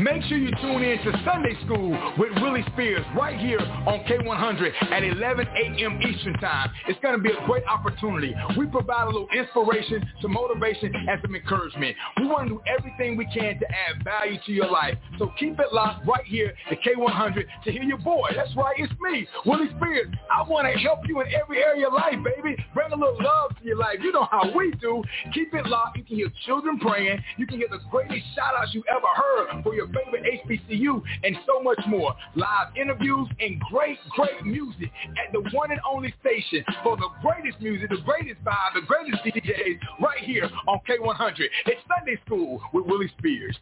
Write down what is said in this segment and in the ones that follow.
Make sure you tune in to Sunday School with Willie Spears right here on K100 at 11 a.m. Eastern Time. It's going to be a great opportunity. We provide a little inspiration, some motivation, and some encouragement. We want to do everything we can to add value to your life. So keep it locked right here at K100 to hear your boy. That's right, it's me, Willie Spears. I want to help you in every area of life, baby. Bring a little love to your life. You know how we do. Keep it locked. You can hear children praying. You can hear the greatest shout-outs you ever heard for your favorite HBCU, and so much more. Live interviews and great, great music at the one and only station for the greatest music, the greatest vibe, the greatest DJs right here on K100. It's Sunday School with Willie Spears.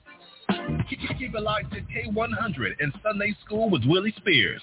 Keep it locked to K100 and Sunday School with Willie Spears.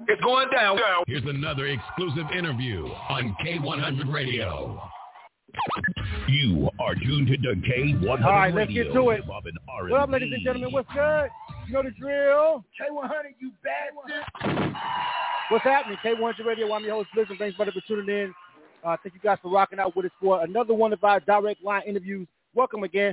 It's going down. Here's another exclusive interview on K100 Radio. You are tuned to the K100 All right, let's Radio. get to it. Bob. What up, ladies and gentlemen? What's good? You know the drill. K100, you bastard. What's happening? K100 Radio. I'm your host, Blizzard. Thanks, brother, for tuning in. Uh, thank you guys for rocking out with us for another one of our direct line interviews. Welcome again.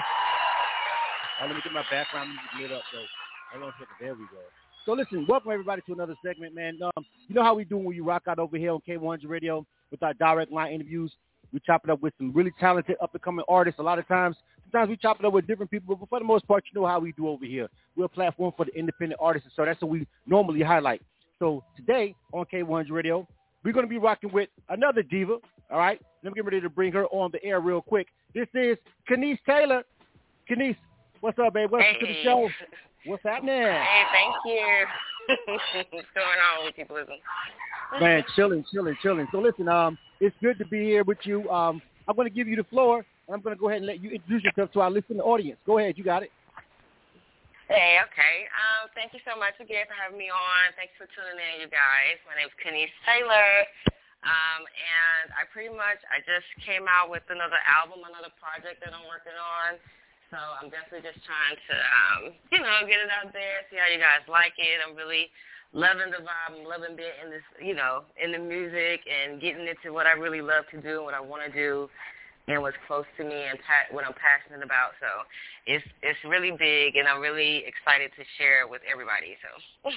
All right, let me get my background music lit up, though. Hold on a second. There we go. So listen, welcome everybody to another segment, man. Um, you know how we do when we rock out over here on K100 Radio with our direct line interviews. We chop it up with some really talented up-and-coming artists. A lot of times, sometimes we chop it up with different people, but for the most part, you know how we do over here. We're a platform for the independent artists, so that's what we normally highlight. So today on K100 Radio, we're going to be rocking with another diva, all right? Let me get ready to bring her on the air real quick. This is Kenise Taylor. Kenise, what's up, babe? Welcome to the show. What's happening? Hey, thank you. What's going on with you, Blizzard? Man, chilling, chilling, chilling. So listen, um, it's good to be here with you. Um, I'm going to give you the floor, and I'm going to go ahead and let you introduce yourself to our listening audience. Go ahead, you got it. Hey, okay. Um, thank you so much again for having me on. Thanks for tuning in, you guys. My name is Kenise Taylor. Um, and I pretty much, I just came out with another album, another project that I'm working on. So I'm definitely just trying to, um, you know, get it out there, see how you guys like it. I'm really loving the vibe. I'm loving being in this, you know, in the music and getting into what I really love to do and what I want to do and what's close to me and pa- what I'm passionate about. So it's it's really big, and I'm really excited to share it with everybody. So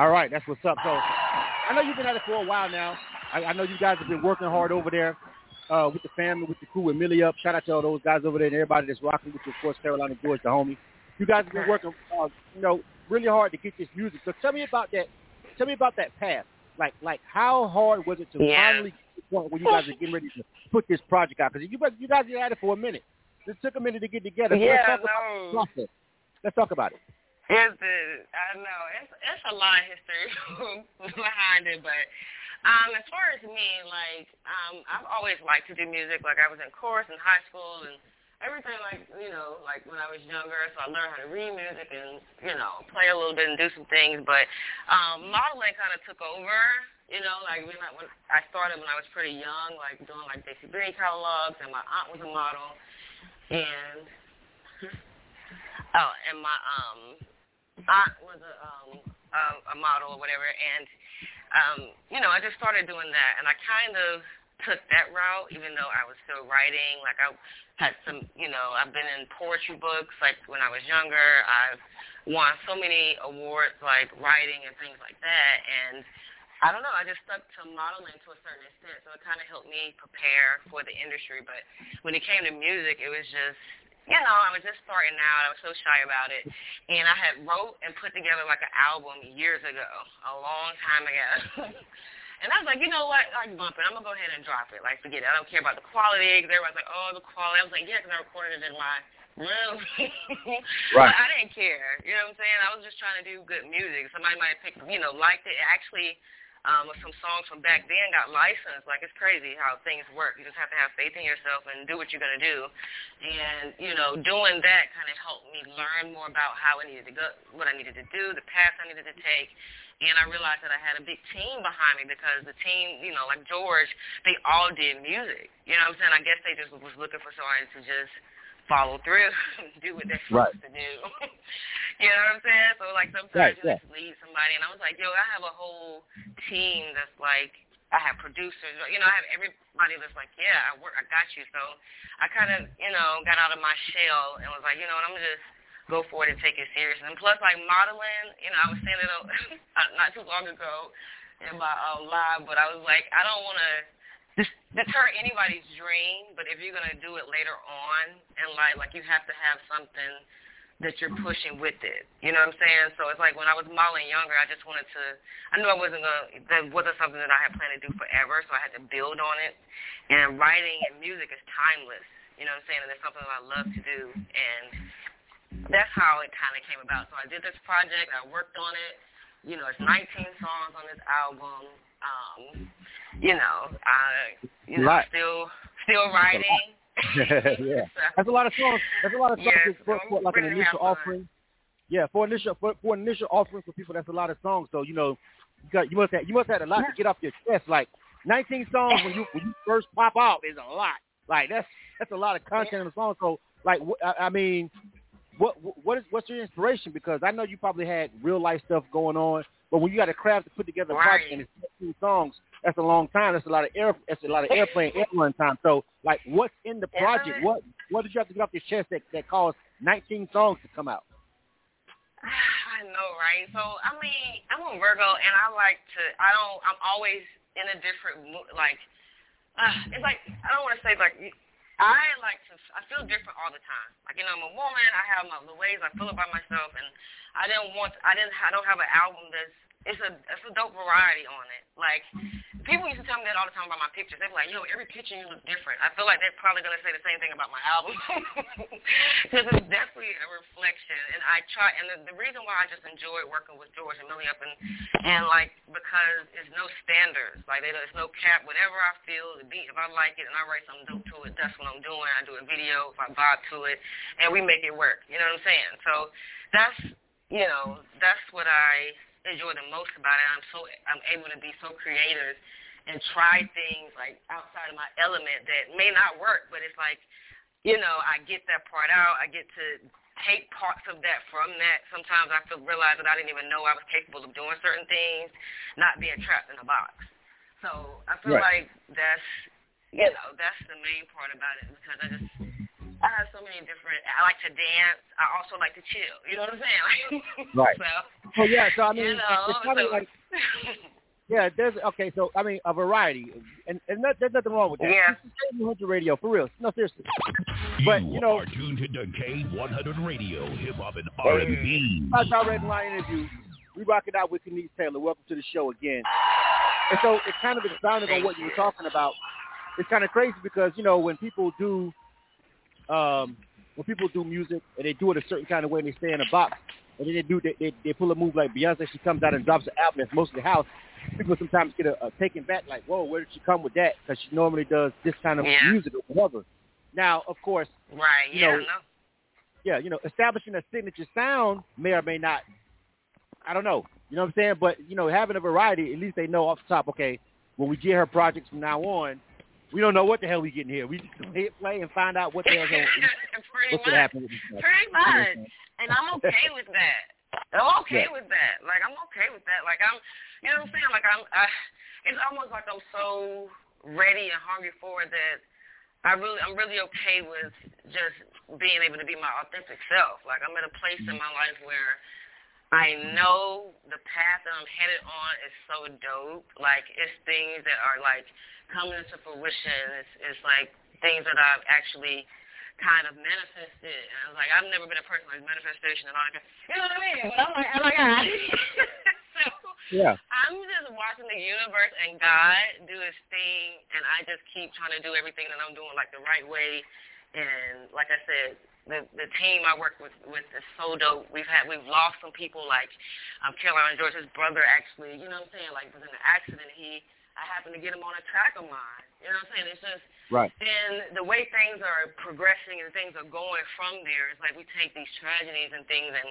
All right, that's what's up. So I know you've been at it for a while now. I, I know you guys have been working hard over there uh, with the family, with the crew, with Millie up. Shout out to all those guys over there and everybody that's rocking with you, of course, Carolina George, the homie. You guys have been working, uh, you know, really hard to get this music. So tell me about that. Tell me about that path. Like, like how hard was it to Yeah. finally get to the point where you guys are getting ready to put this project out? Because you, guys- you guys have had it for a minute. It took a minute to get together. So Yeah, let's talk about no. the. Let's talk about it. It's I know it's it's a lot of history behind it, but um, as far as me, like um, I've always liked to do music. Like I was in chorus in high school and everything. Like you know, like when I was younger, so I learned how to read music and you know play a little bit and do some things. But um, modeling kind of took over. You know, like when I, when I started when I was pretty young, like doing like Dixie Berry catalogs, and my aunt was a model, and oh, and my um aunt was a um a, a model or whatever, and um you know I just started doing that, and I kind of took that route, even though I was still writing. Like I had some, you know, I've been in poetry books. Like when I was younger, I've won so many awards, like writing and things like that, and I don't know. I just stuck to modeling to a certain extent, so it kind of helped me prepare for the industry. But when it came to music, it was just, you know, I was just starting out. I was so shy about it, and I had wrote and put together like an album years ago, a long time ago. And I was like, you know what? Like bumping. I'm gonna go ahead and drop it. Like forget it. I don't care about the quality. Everyone's like, oh, the quality. I was like, yeah, because I recorded it in my room. right. But I didn't care. You know what I'm saying? I was just trying to do good music. Somebody might pick, you know, liked it. Actually, um, some songs from back then got licensed. Like it's crazy how things work. You just have to have faith in yourself and do what you're gonna do. And you know, doing that kind of helped me learn more about how I needed to go, what I needed to do, the path I needed to take. And I realized that I had a big team behind me because the team, you know, like George, they all did music. You know what I'm saying? I guess they just was looking for somebody to just follow through, do what they're supposed right. to do. you know what I'm saying? So like sometimes right, you yeah. just lead somebody, and I was like, yo, I have a whole team that's like. I have producers, you know, I have everybody that's like, yeah, I work, I got you. So I kind of, you know, got out of my shell and was like, you know what, I'm gonna just go for it and take it serious. And plus, like modeling, you know, I was saying it not too long ago in my uh, live, but I was like, I don't want to deter anybody's dream, but if you're gonna do it later on in life, like you have to have something that you're pushing with it. You know what I'm saying? So it's like when I was modeling younger, I just wanted to. I knew I wasn't gonna. That wasn't something that I had planned to do forever, so I had to build on it. And writing and music is timeless. You know what I'm saying? And it's something that I love to do, and that's how it kind of came about. So I did this project. I worked on it. You know, it's 19 songs on this album. Um, you know, I you know right. still still writing. yeah, that's a lot of songs. That's a lot of songs yes, for, for like an initial offering. Yeah, for initial for, for initial offering for people, that's a lot of songs. So you know, you got you must have you must have a lot to get off your chest. Like 19 songs when you when you first pop out is a lot. Like that's that's a lot of content in the song. So like I, I mean, what what is what's your inspiration? Because I know you probably had real life stuff going on, but when you got a craft to put together a project and it's 15 songs, that's a long time. That's a lot of air. That's a lot of airplane airplane time. So, like, what's in the project? What what did you have to get off your chest that that caused 19 songs to come out? I know, right? So, I mean, I'm a Virgo, and I like to. I don't. I'm always in a different mood. Like, uh, it's like I don't want to say like. I like to. I feel different all the time. Like you know, I'm a woman. I have my ways I feel about myself, and I didn't want. I didn't. I don't have an album that's it's a it's a dope variety on it. Like people used to tell me that all the time about my pictures. They were like, "Yo, every picture you look different." I feel like they're probably gonna say the same thing about my album because it's definitely a reflection. And I try, and the, the reason why I just enjoy working with George and Millie up and and like because it's no standards. Like there's no cap. Whatever I feel, the beat, if I like it and I write something dope to it, that's what I'm doing. I do a video if I vibe to it, and we make it work. You know what I'm saying? So that's you know that's what I enjoy the most about it. I'm so I'm able to be so creative and try things like outside of my element that may not work, but it's like, you know, I get that part out. I get to take parts of that from that. Sometimes I feel realize that I didn't even know I was capable of doing certain things, not being trapped in a box. So I feel right. like that's you know that's the main part about it because I just I have so many different. I like to dance. I also like to chill. You know what I'm saying? right. So, so yeah. So I mean, you know, it's kind of so, like. Yeah, there's okay. So I mean, a variety, and and that, there's nothing wrong with that. Yeah. This is Radio for real. No, seriously. But you, you know, are tuned to K100 Radio, hip hop and R&B. That's Our direct line interview. We rock it out with Kenise Taylor. Welcome to the show again. And so it's kind of expounding on what you were talking about. It's kind of crazy because you know when people do um, when people do music and they do it a certain kind of way and they stay in a box, and then they do they, they, they pull a move like Beyonce, she comes out and drops an album that's mostly house. People sometimes get a, a taken back, like, whoa, where did she come with that? Because she normally does this kind of yeah. music or whatever. Now, of course, right? You yeah, know, no. yeah, you know, establishing a signature sound may or may not. I don't know. You know what I'm saying? But you know, having a variety, at least they know off the top. Okay, when we get her projects from now on, we don't know what the hell we getting here. We just hit play and find out what the hell going what's much. happen. Pretty much. And I'm okay with that. I'm okay yeah. with that. Like I'm okay with that. Like I'm, you know what I'm saying? Like I'm. I, it's almost like I'm so ready and hungry for it that I really, I'm really okay with just being able to be my authentic self. Like I'm at a place in my mm-hmm. life where I know the path that I'm headed on is so dope. Like it's things that are like coming into fruition. It's it's like things that I've actually kind of manifested. And I was like, I've never been a person like manifestation and all that. You know what I mean? But I'm like, oh my God. so yeah. I'm just watching the universe and God do his thing and I just keep trying to do everything that I'm doing like the right way. And like I said, the the team I work with with is so dope. We've had we've lost some people like um Carolina George's brother actually, you know what I'm saying, like was in an accident. He I happened to get him on a track of mine. You know what I'm saying? It's just right. And the way things are progressing and things are going from there, it's like we take these tragedies and things and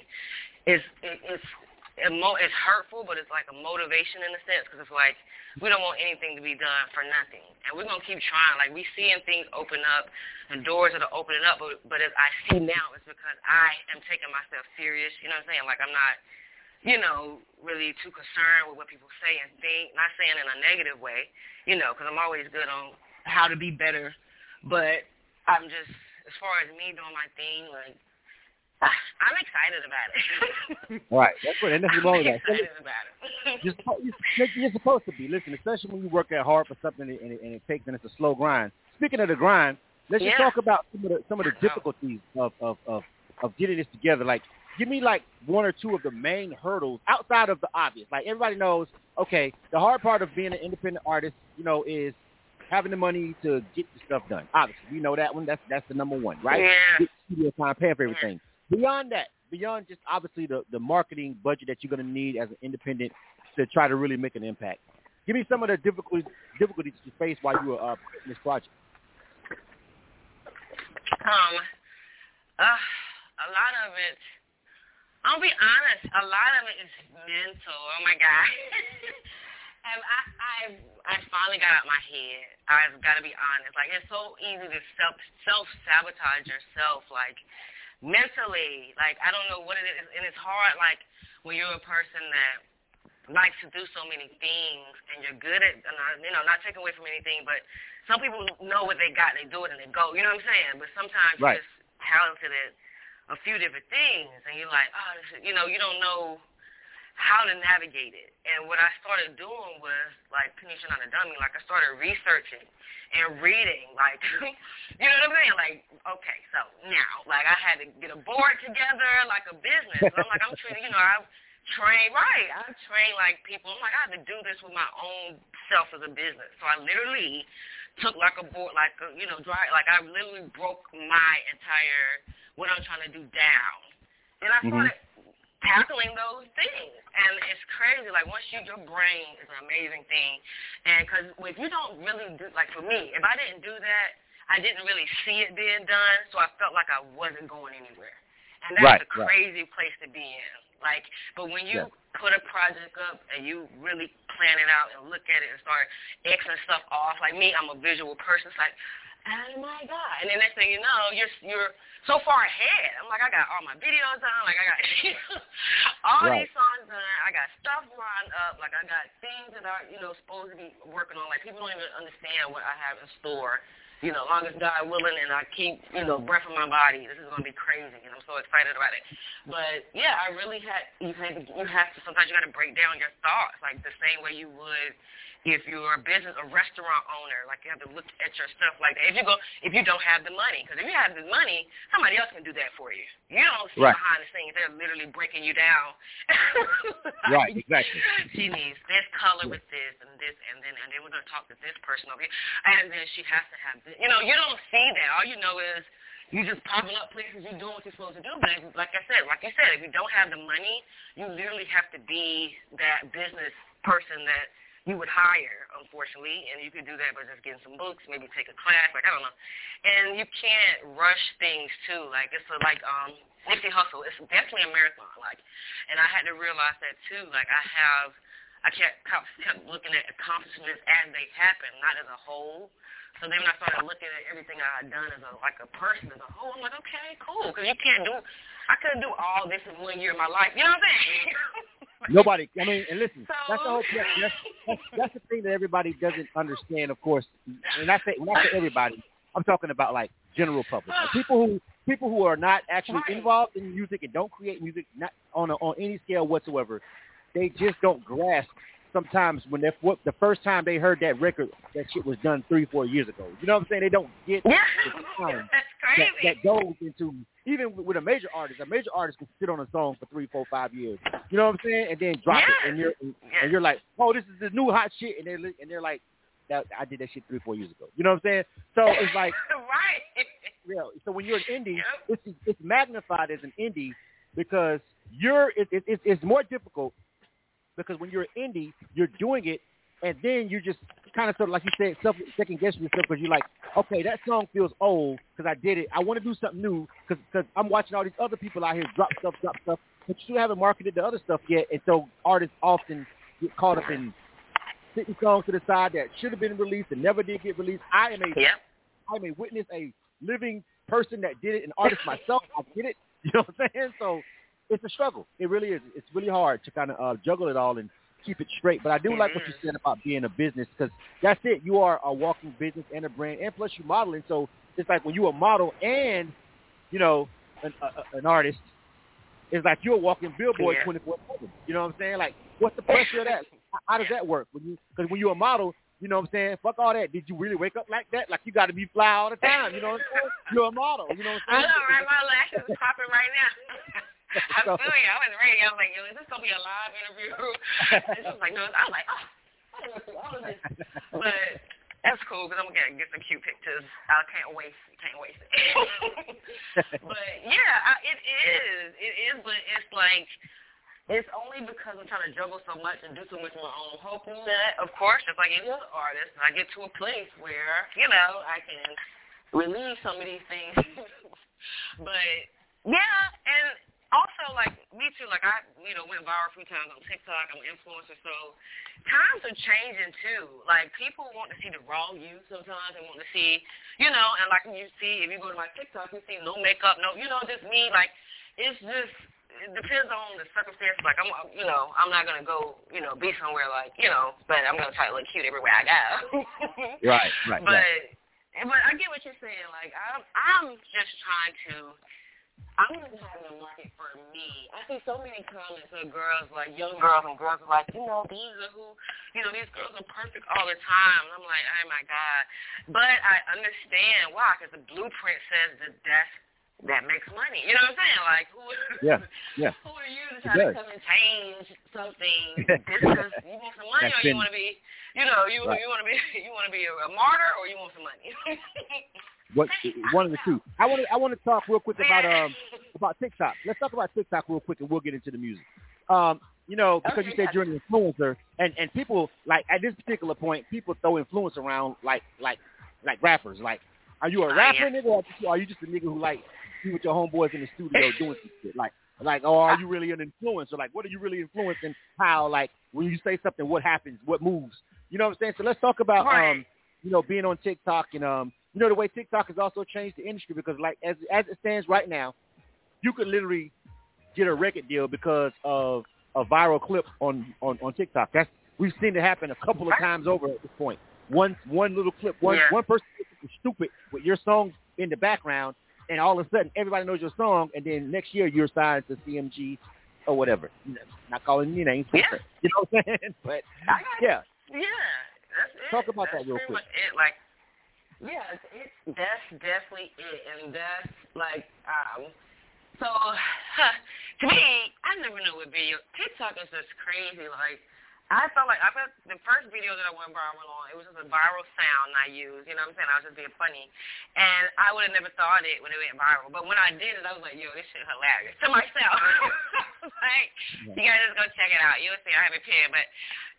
it's it, it's it's hurtful, but it's like a motivation in a sense because it's like we don't want anything to be done for nothing, and we're gonna keep trying. Like we seeing things open up, and doors that are opening up, but but as I see now, it's because I am taking myself serious. You know what I'm saying? Like I'm not, you know, really too concerned with what people say and think. Not saying in a negative way, you know, because I'm always good on how to be better, but I'm just as far as me doing my thing, like I'm excited about it. right. That's what, and nothing wrong with that. excited about it. you're, you're supposed to be. Listen, especially when you work that hard for something and it, and it takes and it's a slow grind. Speaking of the grind, let's yeah. just talk about some of the some of the difficulties of of of of getting this together. Like, give me like one or two of the main hurdles outside of the obvious. Like everybody knows, okay, the hard part of being an independent artist, you know, is having the money to get the stuff done. Obviously, we know that one. That's that's the number one, right? Yeah. Get studio time, paying for everything. Beyond that, beyond just obviously the, the marketing budget that you're going to need as an independent to try to really make an impact. Give me some of the difficulties difficulties you faced while you were uh, in this project. Um, uh, a lot of it. I'll be honest. A lot of it is mental. Oh my god. and I, I, I finally got out my head. I've got to be honest. Like it's so easy to self self sabotage yourself. Like mentally, like I don't know what it is, and it's hard. Like when you're a person that likes to do so many things, and you're good at, you know, not taking away from anything, but some people know what they got, and they do it, and they go. You know what I'm saying? But sometimes right. you're just talented at a few different things, and you're like, oh, this is, you know, you don't know how to navigate it. And what I started doing was like Tanisha not a dummy, like I started researching and reading, like you know what I'm saying? Like, okay, so now like I had to get a board together like a business. So I'm like I'm training, you know, I train right. I train like people. I'm like I have to do this with my own self as a business. So I literally took like a board, like a, you know, dry, like I literally broke my entire what I'm trying to do down, and I started. Mm-hmm tackling those things. And it's crazy. Like once you, your brain is an amazing thing. And because if you don't really do, like for me, if I didn't do that, I didn't really see it being done. So I felt like I wasn't going anywhere. And that's right, a crazy right. place to be in. Like, but when you yeah. put a project up and you really plan it out and look at it and start Xing stuff off, like me, I'm a visual person. It's like, oh my god! And then next thing you know, you're you're so far ahead. I'm like, I got all my videos done. Like I got all right. these songs done. I got stuff lined up. Like I got things that are you know supposed to be working on. Like people don't even understand what I have in store. You know, long as God willing and I keep, you know, breath in my body, this is gonna be crazy and I'm so excited about it. But yeah, I really had you have to you have to sometimes you gotta break down your thoughts, like the same way you would if you're a business, a restaurant owner, like you have to look at your stuff like that. If you go, if you don't have the money, because if you have the money, somebody else can do that for you. You don't see right. behind the scenes; breaking you down. right, exactly. She needs this color with this and this, and then and then we're gonna talk to this person over here, and then she has to have this. You know, you don't see that. All you know is you just popping up places, You're doing what you're supposed to do. But like I said, like you said, if you don't have the money, you literally have to be that business person that you would hire, unfortunately, and you could do that by just getting some books, maybe take a class, like I don't know. And you can't rush things too. Like it's a, like um Nipsey Hussle. It's definitely a marathon. Like, and I had to realize that too. Like I have, I kept kept looking at accomplishments as they happen, not as a whole. So then when I started looking at everything I had done as a like a person as a whole, I'm like, okay, cool, because you can't do. I couldn't do all this in one year of my life. You know what I'm saying? Nobody. I mean, and listen, so, that's the whole. That's, that's, that's the thing that everybody doesn't understand. Of course, and I say when I say everybody, I'm talking about like general public, like people who people who are not actually Right. involved in music and don't create music not on a, on any scale whatsoever, they just don't grasp sometimes when they what the first time they heard that record that shit was done three four years ago. You know what I'm saying? They don't get Yeah. the time that, that goes into even with a major artist. A major artist can sit on a song for three, four, five years. You know what I'm saying? And then drop it, and you're and you're like, oh, this is the new hot shit, and they're and they're like, that I did that shit three, four years ago. You know what I'm saying? So it's like, right. yeah. So when you're an indie, it's it's magnified as an indie because you're it, it, it's it's more difficult because when you're an indie, you're doing it, and then you just kind of sort of like you said, self second guessing yourself because you're like, okay, that song feels old because I did it. I want to do something new because I'm watching all these other people out here drop stuff, drop stuff, but you still haven't marketed the other stuff yet, and so artists often get caught up in sitting songs to the side that should have been released and never did get released. I am a Yep. I am a witness, a living person that did it, an artist myself. I get it. You know what I'm saying? So it's a struggle. It really is. It's really hard to kind of uh, juggle it all and keep it straight. But I do like what you said about being a business because that's it. You are a walking business and a brand, and plus you modeling. So it's like when you a model and you know an, a, an artist, it's like you're a walking billboard Yeah. 24 seven. You know what I'm saying? Like what's the pressure of that? How, does that work? When you because when you're a model. You know what I'm saying? Fuck all that. Did you really wake up like that? Like you got to be fly all the time. You know what I'm saying? You're a model. You know what I I'm saying? know, right? My lashes popping right now. I feel you. I was ready. I was like, yo, is this gonna be a live interview? and she was like, no. I was like, oh. All of this. But that's cool because I'm gonna get some cute pictures. I can't waste, can't waste it. but yeah, I, it is, it is. But it's like it's only because I'm trying to juggle so much and do so much of my own, hoping that, of course, just like any other artist, I get to a place where you know I can release some of these things. but yeah, and also like me too. Like I, you know, went viral a few times on TikTok. I'm an influencer, so times are changing too. Like people want to see the raw you sometimes. They want to see, you know, and like you see if you go to my TikTok, you see no makeup, no, you know, just me. Like it's just it depends on the circumstance. Like I'm, you know, I'm not gonna go, you know, be somewhere like, you know, but I'm gonna try to look cute everywhere I go. Right, right, But right. but I get what you're saying. Like I'm I'm just trying to. I'm just having a market for me. I see so many comments of girls, like young girls and girls, are like, you know, these are who, you know, these girls are perfect all the time. And I'm like, oh my god. But I understand why, because the blueprint says that that's that makes money. You know what I'm saying? Like who? Yeah, yeah. Who are you to try to come and change something just because you want some money, That's or you been- want to be, you know, you Right. you want to be you want to be a, a martyr, or you want some money? What one of the two. I want to I want to talk real quick about um about TikTok. Let's talk about TikTok real quick, and we'll get into the music. Um, you know, because you said you're an influencer, and and people like at this particular point, people throw influence around like like like rappers. Like, are you a Oh, rapper, nigga, or are you just a nigga who like you with your homeboys in the studio doing some shit? Like, like, or are you really an influencer? Like, what are you really influencing? How, like, when you say something, what happens? What moves? You know what I'm saying? So let's talk about um, you know, being on TikTok and um, you know, the way TikTok has also changed the industry because, like, as as it stands right now, you could literally get a record deal because of a viral clip on on on TikTok. That's we've seen it happen a couple of times over at this point. One one little clip, one Yeah. one person is stupid with your song in the background, and all of a sudden everybody knows your song, and then next year you're signed to CMG or whatever. Not calling any names, Yeah. you know what I'm saying? But yeah, Yeah, that's it. Talk about that's that real quick. It. Like, yeah, it's, that's definitely it, and that's like, um, so to me, I never knew what video TikTok is just crazy. Like, I felt like I felt the first video that I went viral on, it was just a viral sound I used. You know what I'm saying? I was just being funny, and I would have never thought it when it went viral. But when I did it, I was like, yo, this shit hilarious to myself. like, you gotta just go check it out. You'll see. I have a pen, but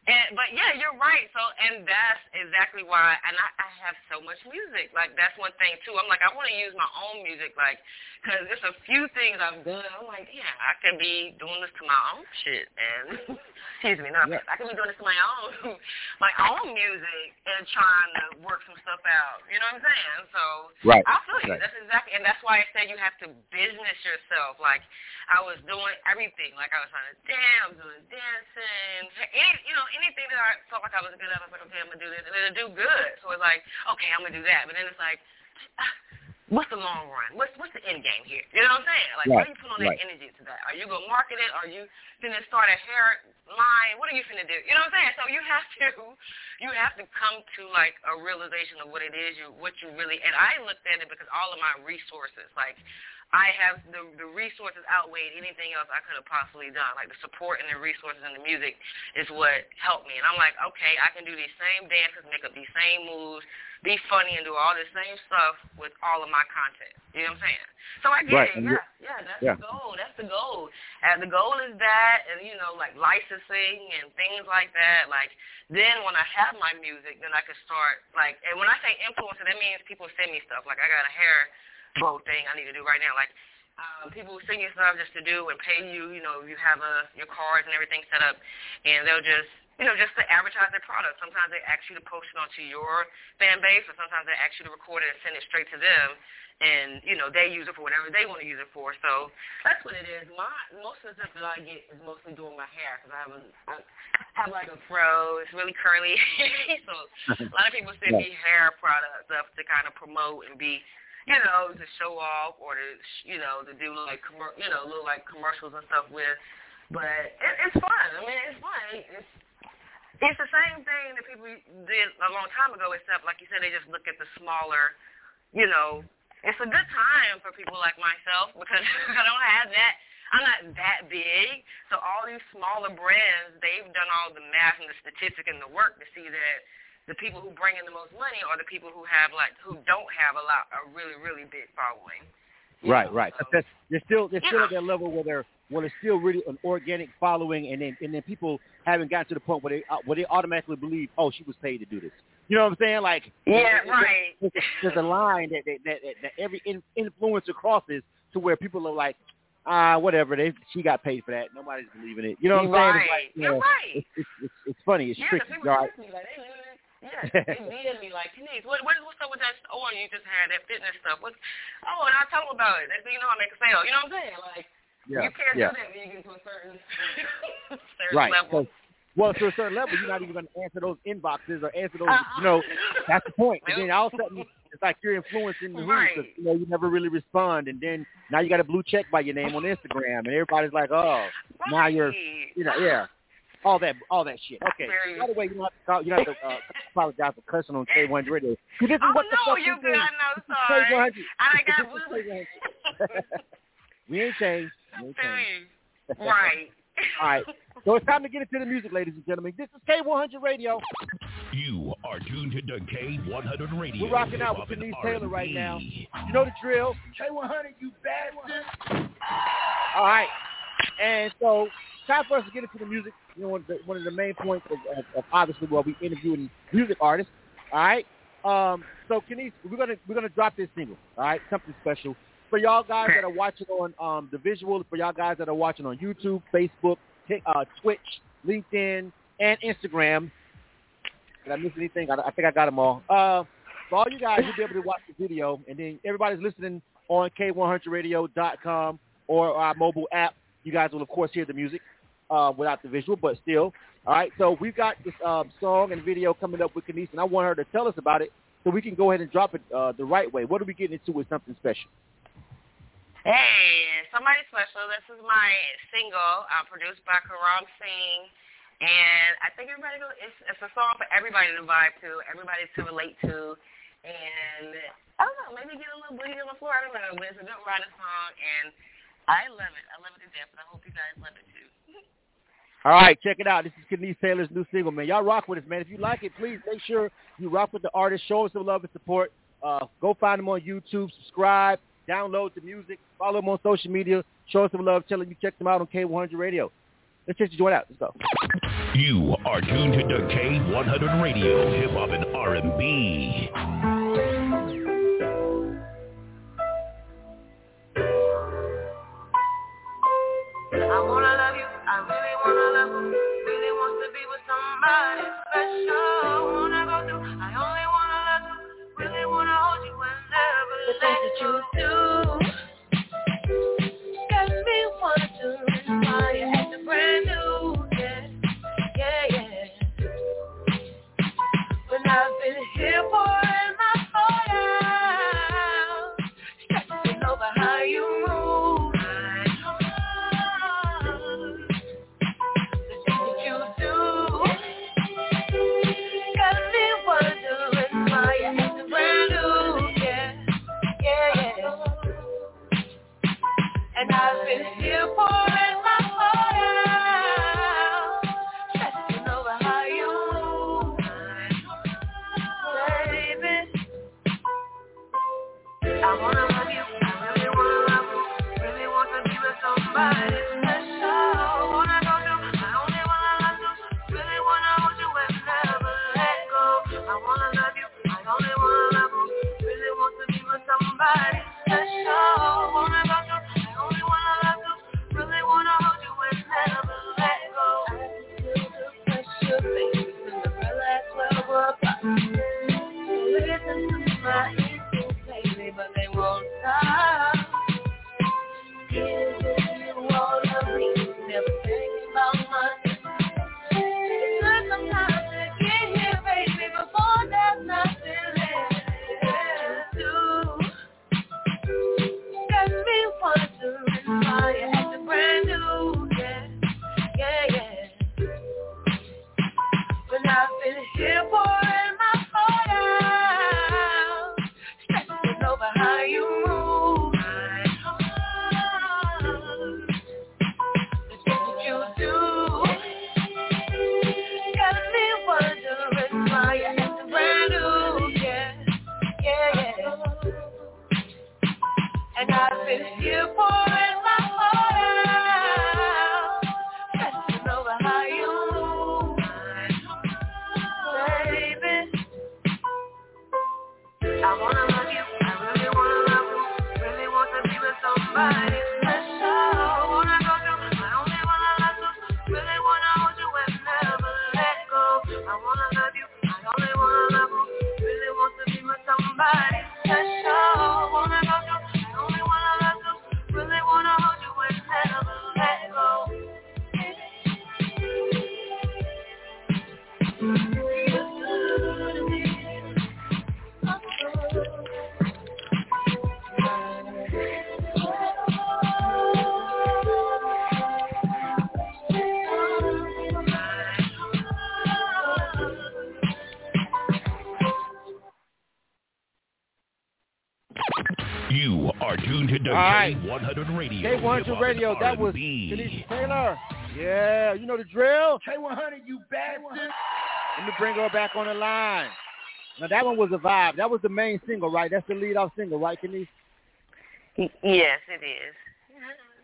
and but yeah, you're right. So and that's exactly why. And I, I have so much music. Like that's one thing too. I'm like I want to use my own music, like because there's a few things I've done. I'm like, yeah, I could be doing this to my own shit. And excuse me, no, Yeah. I could be doing this to my own my own music and trying to work some stuff out. You know what I'm saying? So Right, I feel you. right. That's exactly, and that's why I said you have to business yourself. Like I was doing everything. Like I was trying to dance, doing dancing, any, you know, anything that I felt like I was good at. I was like, okay, I'm gonna do this, and it'll do good. So it's like, okay, I'm gonna do that. But then it's like, ah, what's the long run? What's what's the end game here? You know what I'm saying? Like, right. what are you put on that right. energy to that? Are you gonna market it? Are you gonna start a hair line? What are you gonna do? You know what I'm saying? So you have to, you have to come to like a realization of what it is you, what you really. And I looked at it because all of my resources, like. I have the the resources outweighed anything else I could have possibly done. Like the support and the resources and the music is what helped me. And I'm like, okay, I can do these same dances, make up these same moves, be funny and do all the same stuff with all of my content. You know what I'm saying? So I get right. it. Yeah, yeah, that's yeah. the goal. That's the goal. And the goal is that, and you know, like licensing and things like that. Like then when I have my music, then I can start like. And when I say influencer, that means people send me stuff. Like I got a hair bow thing I need to do right now. Like um, people send you stuff just to do and pay you. You know, you have a your cards and everything set up, and they'll just you know, just to advertise their product. Sometimes they ask you to post it onto your fan base, or sometimes they ask you to record it and send it straight to them, and you know they use it for whatever they want to use it for. So that's what it is. My most of the stuff that I get is mostly doing my hair because I have a I have like a fro. It's really curly, so a lot of people send me hair product stuff to kind of promote and be you know, to show off or to, you know, to do like, commer- you know, little like commercials and stuff with. But it, it's fun. I mean, it's fun. It's it's the same thing that people did a long time ago, except like you said, they just look at the smaller, you know. It's a good time for people like myself because I don't have that. I'm not that big, so all these smaller brands, they've done all the math and the statistic and the work to see that the people who bring in the most money are the people who have like who don't have a lot a really really big following. Right, right. So, that's, they're still they're still at that level where they're where it's still really an organic following, and then and then people haven't gotten to the point where they uh, where they automatically believe, oh, she was paid to do this. You know what I'm saying? Like, Yeah, there's, right. There's, there's a line that that, that that every in, influencer crosses to where people are like, ah, whatever. They she got paid for that. Nobody's believing it. You know what I'm saying? It's Right. like, you You're know, right. It's, it's, it's, it's funny. It's yeah, tricky. people right. like, they yeah, they DM me like, Kenise, what, what what's up with that store you just had that fitness stuff? What's oh, and I tell them about it. Next thing you know, I make a sale. You know what I'm saying? Like, Yeah, you can't yeah. do that when you get to a certain certain Right. level. So, well, to a certain level, you're not even going to answer those inboxes or answer those. Uh-uh. You know, uh-huh. that's the point. And then all of a sudden, it's like you're influencing the Right. because you know you never really respond, and then now you got a blue check by your name on Instagram, and everybody's like, oh, now you're, you know, yeah, all that, all that shit. Okay. By the way, you don't have to, call, you don't have to uh, apologize for cussing on K100 Radio. 'Cause This is Oh what the no, fuck you we good? do. I know. This is Sorry. K100. I done got This is woozy. K100. we ain't changed. We ain't changed. Right. all right. So it's time to get into the music, ladies and gentlemen. This is K100 Radio. You are tuned to the K100 Radio. We're rocking out with and Kenise Taylor right R&B. now. You know the drill. K100, you bastard. All right. And so, time for us to get into the music. You know, one of the, one of the main points of, of, of obviously while we interviewing music artists. All right. Um, so, Kenise, we're gonna we're gonna drop this single. All right, something special for y'all guys that are watching on um, the visual. For y'all guys that are watching on YouTube, Facebook, Tik- uh, Twitch, LinkedIn, and Instagram. Did I miss anything? I, I think I got them all. Uh, for all you guys, you'll be able to watch the video, and then everybody's listening on K100Radio.com or our mobile app. You guys will, of course, hear the music uh, without the visual, but still. All right, so we've got this um, song and video coming up with Kenise, and I want her to tell us about it so we can go ahead and drop it uh, the right way. What are we getting into with something special? Hey, somebody special. This is my single, uh, produced by Karam Singh, and I think everybody, it's, it's a song for everybody to vibe to, everybody to relate to, and I don't know, maybe get a little booty on the floor. I don't know, but it's a good riding song, and I love it. I love it to death, and I hope you guys love it too. All right, check it out. This is Kenise Taylor's new single, man. Y'all rock with us, man. If you like it, please make sure you rock with the artist. Show us some love and support. Uh, go find them on YouTube. Subscribe. Download the music. Follow them on social media. Show us some love. Tell them you check them out on K100 Radio. Let's just join out. Let's go. You are tuned to K100 Radio, Hip Hop and R&B. I wanna somebody special. Wanna go through, I only wanna love you. Really wanna hold you and never that you do. Was R&B. Taylor. Yeah, you know the drill. K100, you bastard. Let me bring her back on the line. Now that one was a vibe. That was the main single, right? That's the lead off single, right, Kenise? Yes, it is.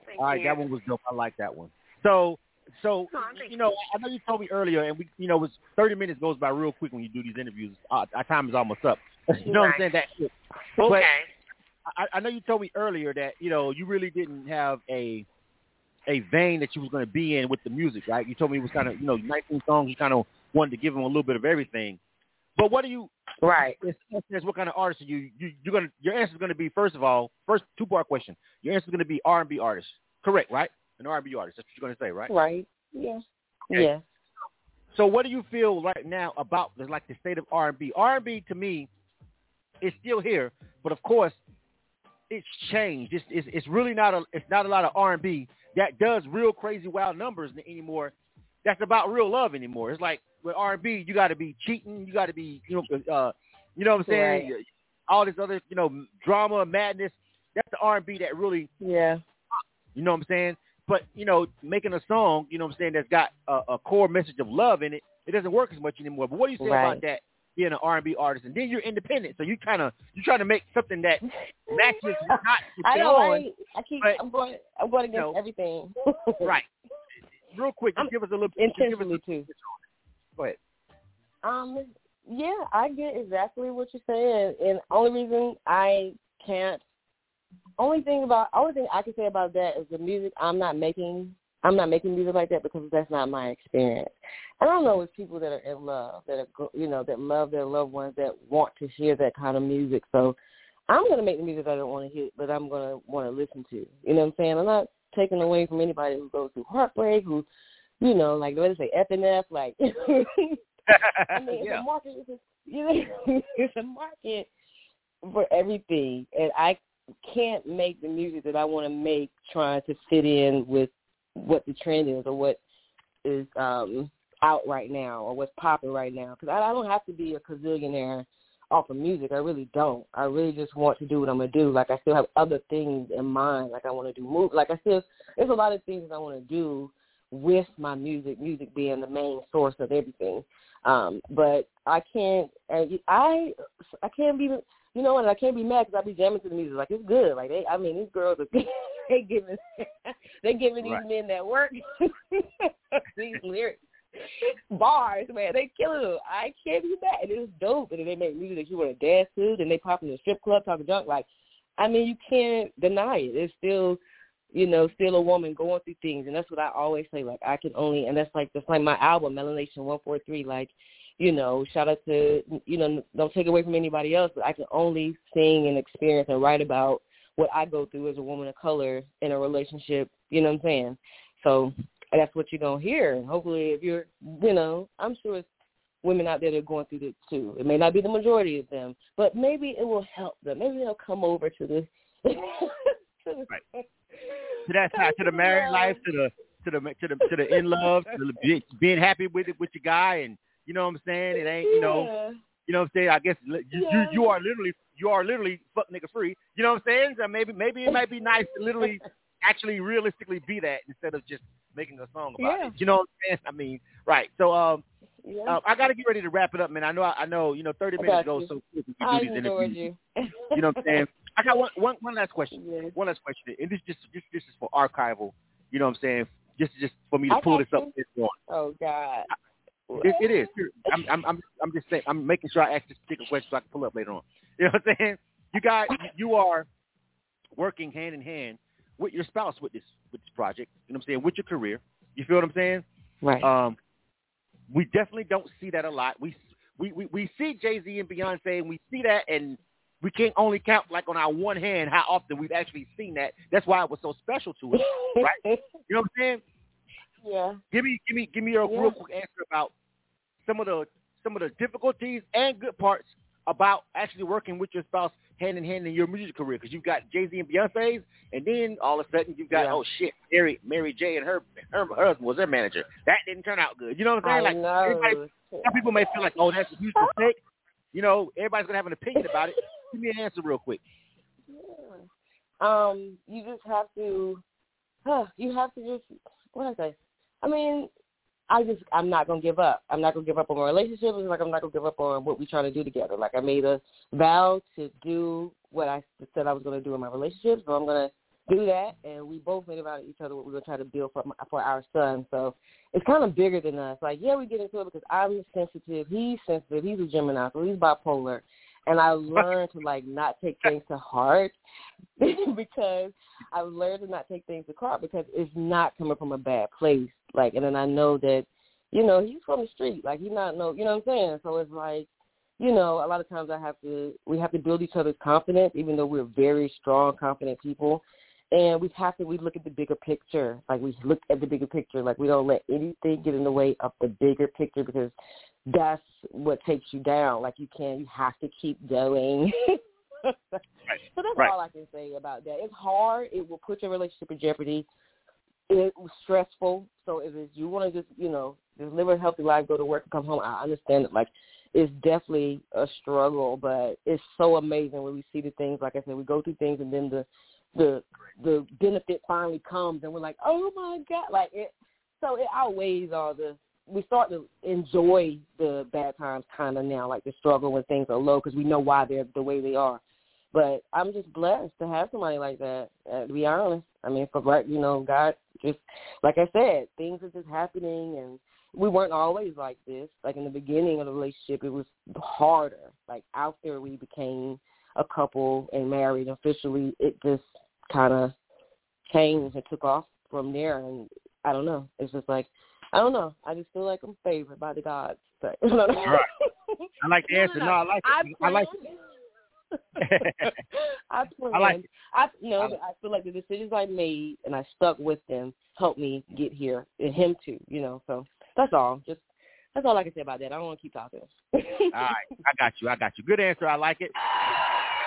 Thank All right, you. that one was dope. I like that one. So, so Oh, you know, I know you told me earlier, and we, you know, it was thirty minutes goes by real quick when you do these interviews. Uh, our time is almost up. you know what I'm saying? Right. That. But Okay. I, I know you told me earlier that you know you really didn't have a a vein that you was going to be in with the music, right? You told me it was kind of you know 19 songs. You kind of wanted to give them a little bit of everything. But what do you? Right. What kind of artist are you? you you're gonna your answer is going to be first of all, first two part question. Your answer is going to be R and B artist, correct? Right? An R and B artist. That's what you're going to say, right? Right. Yes. Okay. Yes. So what do you feel right now about the, like the state of R and B? R and B to me is still here, but of course it's changed. It's, it's it's really not a it's not a lot of R and B that does real crazy wild numbers anymore. That's about real love anymore. It's like with R and B, you got to be cheating, you got to be you know uh, you know what I'm saying, Right. all this other you know drama, madness. That's the R and B that really Yeah. you know what I'm saying? But, you know, making a song, you know what I'm saying, that's got a, a core message of love in it, it doesn't work as much anymore. But what do you say Right. about that, being an R&B artist? And then you're independent, so you kind of, you're trying to make something that matches not I know. on. I keep. but- I'm going. I'm going against No. everything. Right. Real quick, just give us a little, just give us Intentionally too. go ahead. Um. Yeah, I get exactly what you're saying, and only reason I can't, only thing about, only thing I can say about that is the music. I'm not making. I'm not making music like that because that's not my experience. And I don't know it's people that are in love, that are you know that love their loved ones, that want to hear that kind of music. So I'm gonna make the music I don't want to hear, but I'm gonna want to listen to. You know what I'm saying? I'm not taking away from anybody who goes through heartbreak, who, you know, like they say, F and F, like. I mean, it's a market. It's a, you know, it's a market for everything, and I can't make the music that I want to make trying to fit in with what the trend is or what is um out right now or what's popping right now. Because I, I don't have to be a gazillionaire off of music. I really don't. I really just want to do what I'm gonna do. Like I still have other things in mind. Like I want to do move. Like I still there's a lot of things I want to do with my music. Music being the main source of everything. Um, but I can't. I I can't be. You know what? I can't be mad because I be jamming to the music. Like it's good. Like they, I mean, these girls are they giving they giving these Right. men that work these lyrics bars, man. They killing them. I can't be mad. And it's dope. And they make music that you want to dance to. Then they pop in the strip club talking junk. Like, I mean, you can't deny it. It's still, you know, still a woman going through things, and that's what I always say. Like, I can only, and that's like that's like my album, Melanation One Four Three. Like, you know, shout out to, you know, don't take away from anybody else, but I can only sing and experience and write about what I go through as a woman of color in a relationship. You know what I'm saying? So that's what you're gonna hear. And hopefully, if you're, you know, I'm sure it's women out there that are going through this too. It may not be the majority of them, but maybe it will help them. Maybe they'll come over to the. to the to that side, to the married life, to the to the to the to the in love, to the being happy with it with your guy, and you know what I'm saying. It ain't you know. You know what I'm saying. I guess you you, you are literally you are literally fuck nigga free. You know what I'm saying? So maybe maybe it might be nice to literally actually realistically be that instead of just making a song about Yeah. it. You know what I'm saying? I mean, right. So um. Yeah. Uh, I got to get ready to wrap it up, man. I know, I know, you know, 30 minutes goes so quick. when we I do these enjoyed interviews. you. You know what I'm saying? I got one, one, one last question. One last question, and this just, just, this is for archival. You know what I'm saying? Just, just for me to I pull this up. This one. Oh God. It, it is. I'm, I'm, I'm, I'm just saying. I'm making sure I ask this particular question so I can pull up later on. You know what I'm saying? You guys, you are working hand in hand with your spouse with this, with this project. You know what I'm saying? With your career. You feel what I'm saying? Right. Um, we definitely don't see that a lot. We we we, we see Jay Z and Beyonce, and we see that, and we can't only count like on our one hand how often we've actually seen that. That's why it was so special to us, right? You know what I'm saying? Yeah. Give me give me give me a Yeah. real quick answer about some of the some of the difficulties and good parts about actually working with your spouse hand in hand in your music career because you've got Jay Z and Beyonce's, and then all of a sudden you've got Yeah. oh shit, Mary Mary J and her her husband was their manager. That didn't turn out good. You know what I'm saying? I like know. some people may feel like oh that's a huge mistake. You know, everybody's gonna have an opinion about it. Give me an answer real quick. Yeah. um, you just have to, huh, you have to just, what did I say? I mean, I just, I'm not to give up. I'm not to give up on my relationship. It's like I'm not to give up on what we're trying to do together. Like I made a vow to do what I said I was to do in my relationship, so I'm to do that. And we both made a vow to each other what we're to try to build for, for our son. So it's kind of bigger than us. Like, yeah, we get into it because I'm sensitive. He's sensitive. He's a Gemini, so he's bipolar. And I learned to like not take things to heart because I've learned to not take things to heart because it's not coming from a bad place. Like, and then I know that, you know, he's from the street. Like, he's not no, you know what I'm saying? So it's like, you know, a lot of times I have to, we have to build each other's confidence, even though we're very strong, confident people. And we have to, we look at the bigger picture. Like, we look at the bigger picture. Like, we don't let anything get in the way of the bigger picture because that's what takes you down. Like, you can't, you have to keep going. So that's Right. all I can say about that. It's hard. It will put your relationship in jeopardy. It was stressful. So if it's, you want to just, you know, just live a healthy life, go to work, come home, I understand it. Like, it's definitely a struggle, but it's so amazing when we see the things. Like I said, we go through things, and then the the the benefit finally comes, and we're like, oh my god! Like it. So it outweighs all the. We start to enjoy the bad times kind of now, like the struggle when things are low, because we know why they're the way they are. But I'm just blessed to have somebody like that. Uh, to be honest, I mean, for right, you know, God just like I said, things are just happening, and we weren't always like this. Like in the beginning of the relationship, it was harder. Like after we became a couple and married officially, it just kind of changed and took off from there. And I don't know. It's just like I don't know. I just feel like I'm favored by the gods. I. Right. I like the answer. No, I like it. I like it. I planned. I like it. I no, but I feel like the decisions I made and I stuck with them helped me get here, and him too. You know, so that's all. Just that's all I can say about that. I don't want to keep talking. All right, I got you. I got you. Good answer. I like it.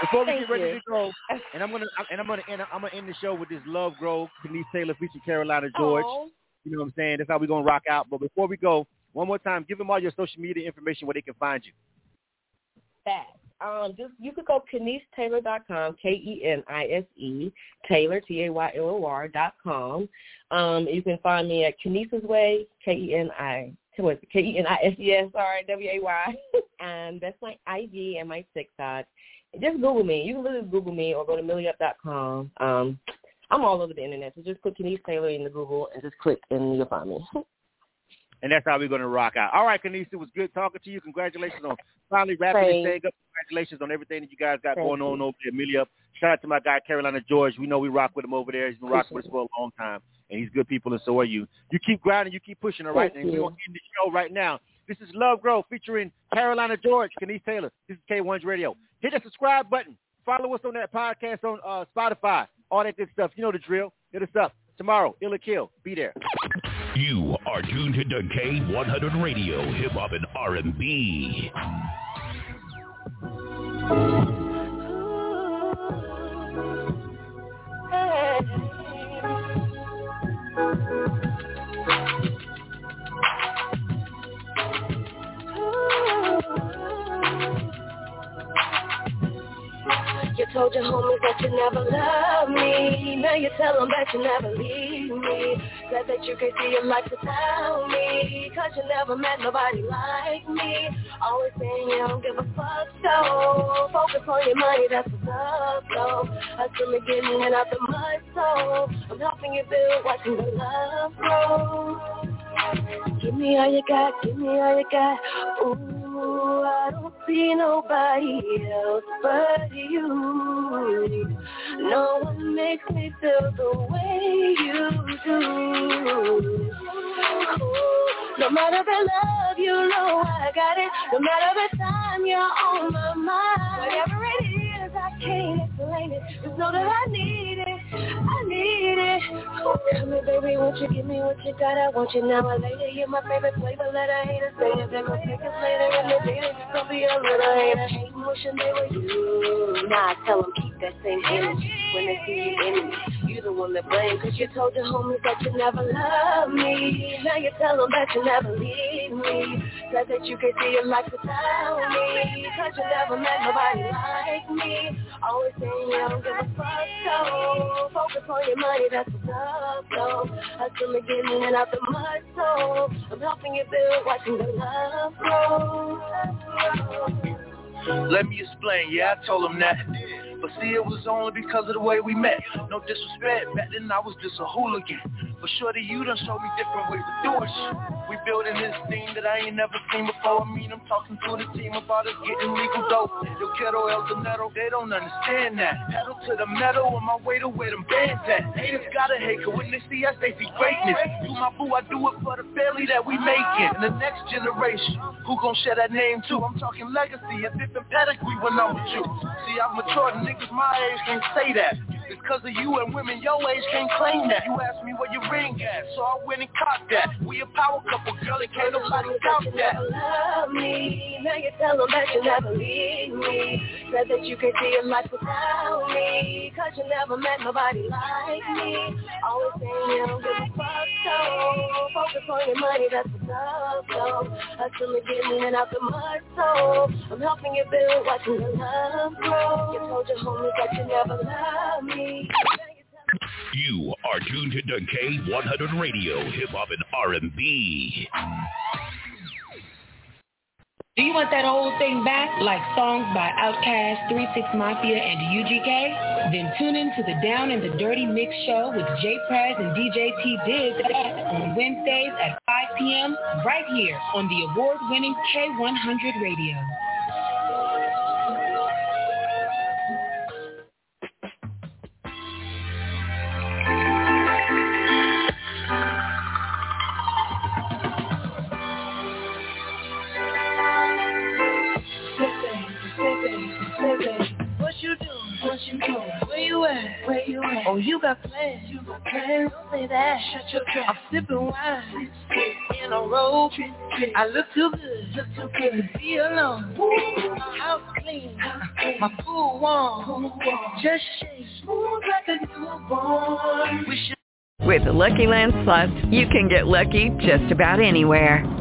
Before we Thank get ready you. to go, and I'm gonna and I'm gonna end, I'm gonna end the show with this Love Grow, Kenise Taylor featuring Carolina George. Aw. You know what I'm saying? That's how we're gonna rock out. But before we go, one more time, give them all your social media information where they can find you. that. Um, just you could go KeniseTaylor.com, K E N I S E Taylor T A Y L O R dot com. Um, you can find me at Kenise's Way, K E N I K E N I S E S R W A Y, and that's my IG and my TikTok. Just Google me. You can literally Google me or go to milliup.com. Um, I'm all over the internet, so just put Kenise Taylor in the Google and just click and you'll find me. And that's how we're going to rock out. All right, Kenise, it was good talking to you. Congratulations on finally wrapping this thing up. Congratulations on everything that you guys got Thank going on over there, Amelia. Shout out to my guy, Carolina George. We know we rock with him over there. He's been rocking with us for a long time, and he's good people, and so are you. You keep grinding. You keep pushing, all right? Thank and you. we're going to end the show right now. This is Love Grow featuring Carolina George, Kenise Taylor. This is K100 Radio. Hit the subscribe button. Follow us on that podcast on uh, Spotify. All that good stuff. You know the drill. Hit us up. Tomorrow, Illa Kill. Be there. You are tuned to K100 Radio, Hip Hop and R&B. You told your homies that you never loved me. Now you tell them that you never leave me. Glad that you can see your life without me. Cause you never met nobody like me. Always saying you don't give a fuck, so focus on your money, that's what's up, so Hustling getting it out the mud, so I'm helping you build, watching the love grow. Give me all you got, give me all you got. Ooh, I don't see nobody else but you. No one makes me feel the way you do. No matter the love, you know I got it. No matter the time you're on my mind. Whatever it is, I can't explain it. Just know that I need. I need it. Come here, baby, won't you give me what you got? I want you now or later. You're my favorite flavor. Let a hater say it. They're gonna take us later in the day. Gonna be a little hater. Hate wishing they were you. Nah, I tell them keep that same energy when they see you in me. You the one to blame Cause you told your homies that you never loved me Now you tell them that you never leave me Glad that you can see your life without me Cause you never met nobody like me Always saying you don't give a fuck so Focus on your money, that's what's up so Hustling getting it out the mud so I'm helping you build, watching the love grow Let me explain, yeah, I told him that. But see, it was only because of the way we met. No disrespect, back then I was just a hooligan. But shorty, you done showed me different ways of doing shit. We building this thing that I ain't never seen before. I mean, I'm talking to the team about us getting legal dope. Yo quiero el dinero, they don't understand that. Pedal to the metal on my way to where them bands at. Haters gotta hate, cause when they see us, they see greatness. Do my boo, I do it for the family that we making. And the next generation, who gon' share that name too? I'm talking legacy, a different pedigree when I'm with you. See, I've matured, niggas my age can't say that. It's cause of you and women your age can't claim that. You asked me where your ring at, so I went and copped that. We a power couple, girl, and can't nobody doubt that. love me. Now you tell them that you never leave me. Said that you can see your life without me. Cause you never met nobody like me. Always saying you don't give a fuck, so focus on your money, that's up, so Hustling getting it out the mud, so I'm helping you build, watching the love grow. You told your homies that you never loved me. You are tuned to K100 Radio, Hip Hop and R&B. Do you want that old thing back, like songs by Outkast, 36 Mafia, and UGK? Then tune in to the Down and the Dirty Mix Show with Jay Prez and DJ T Diz on Wednesdays at 5 p.m. right here on the award-winning K100 Radio. At? Where you at? Oh, you got plans. You got plans. Don't say that. Shut your trap. I'm sipping wine. In a robe. I look too good. Look too good to be alone. My house clean. My pool warm. Just shake. Smooth like a newborn. We should With the Lucky Land Slots, you can get lucky just about anywhere.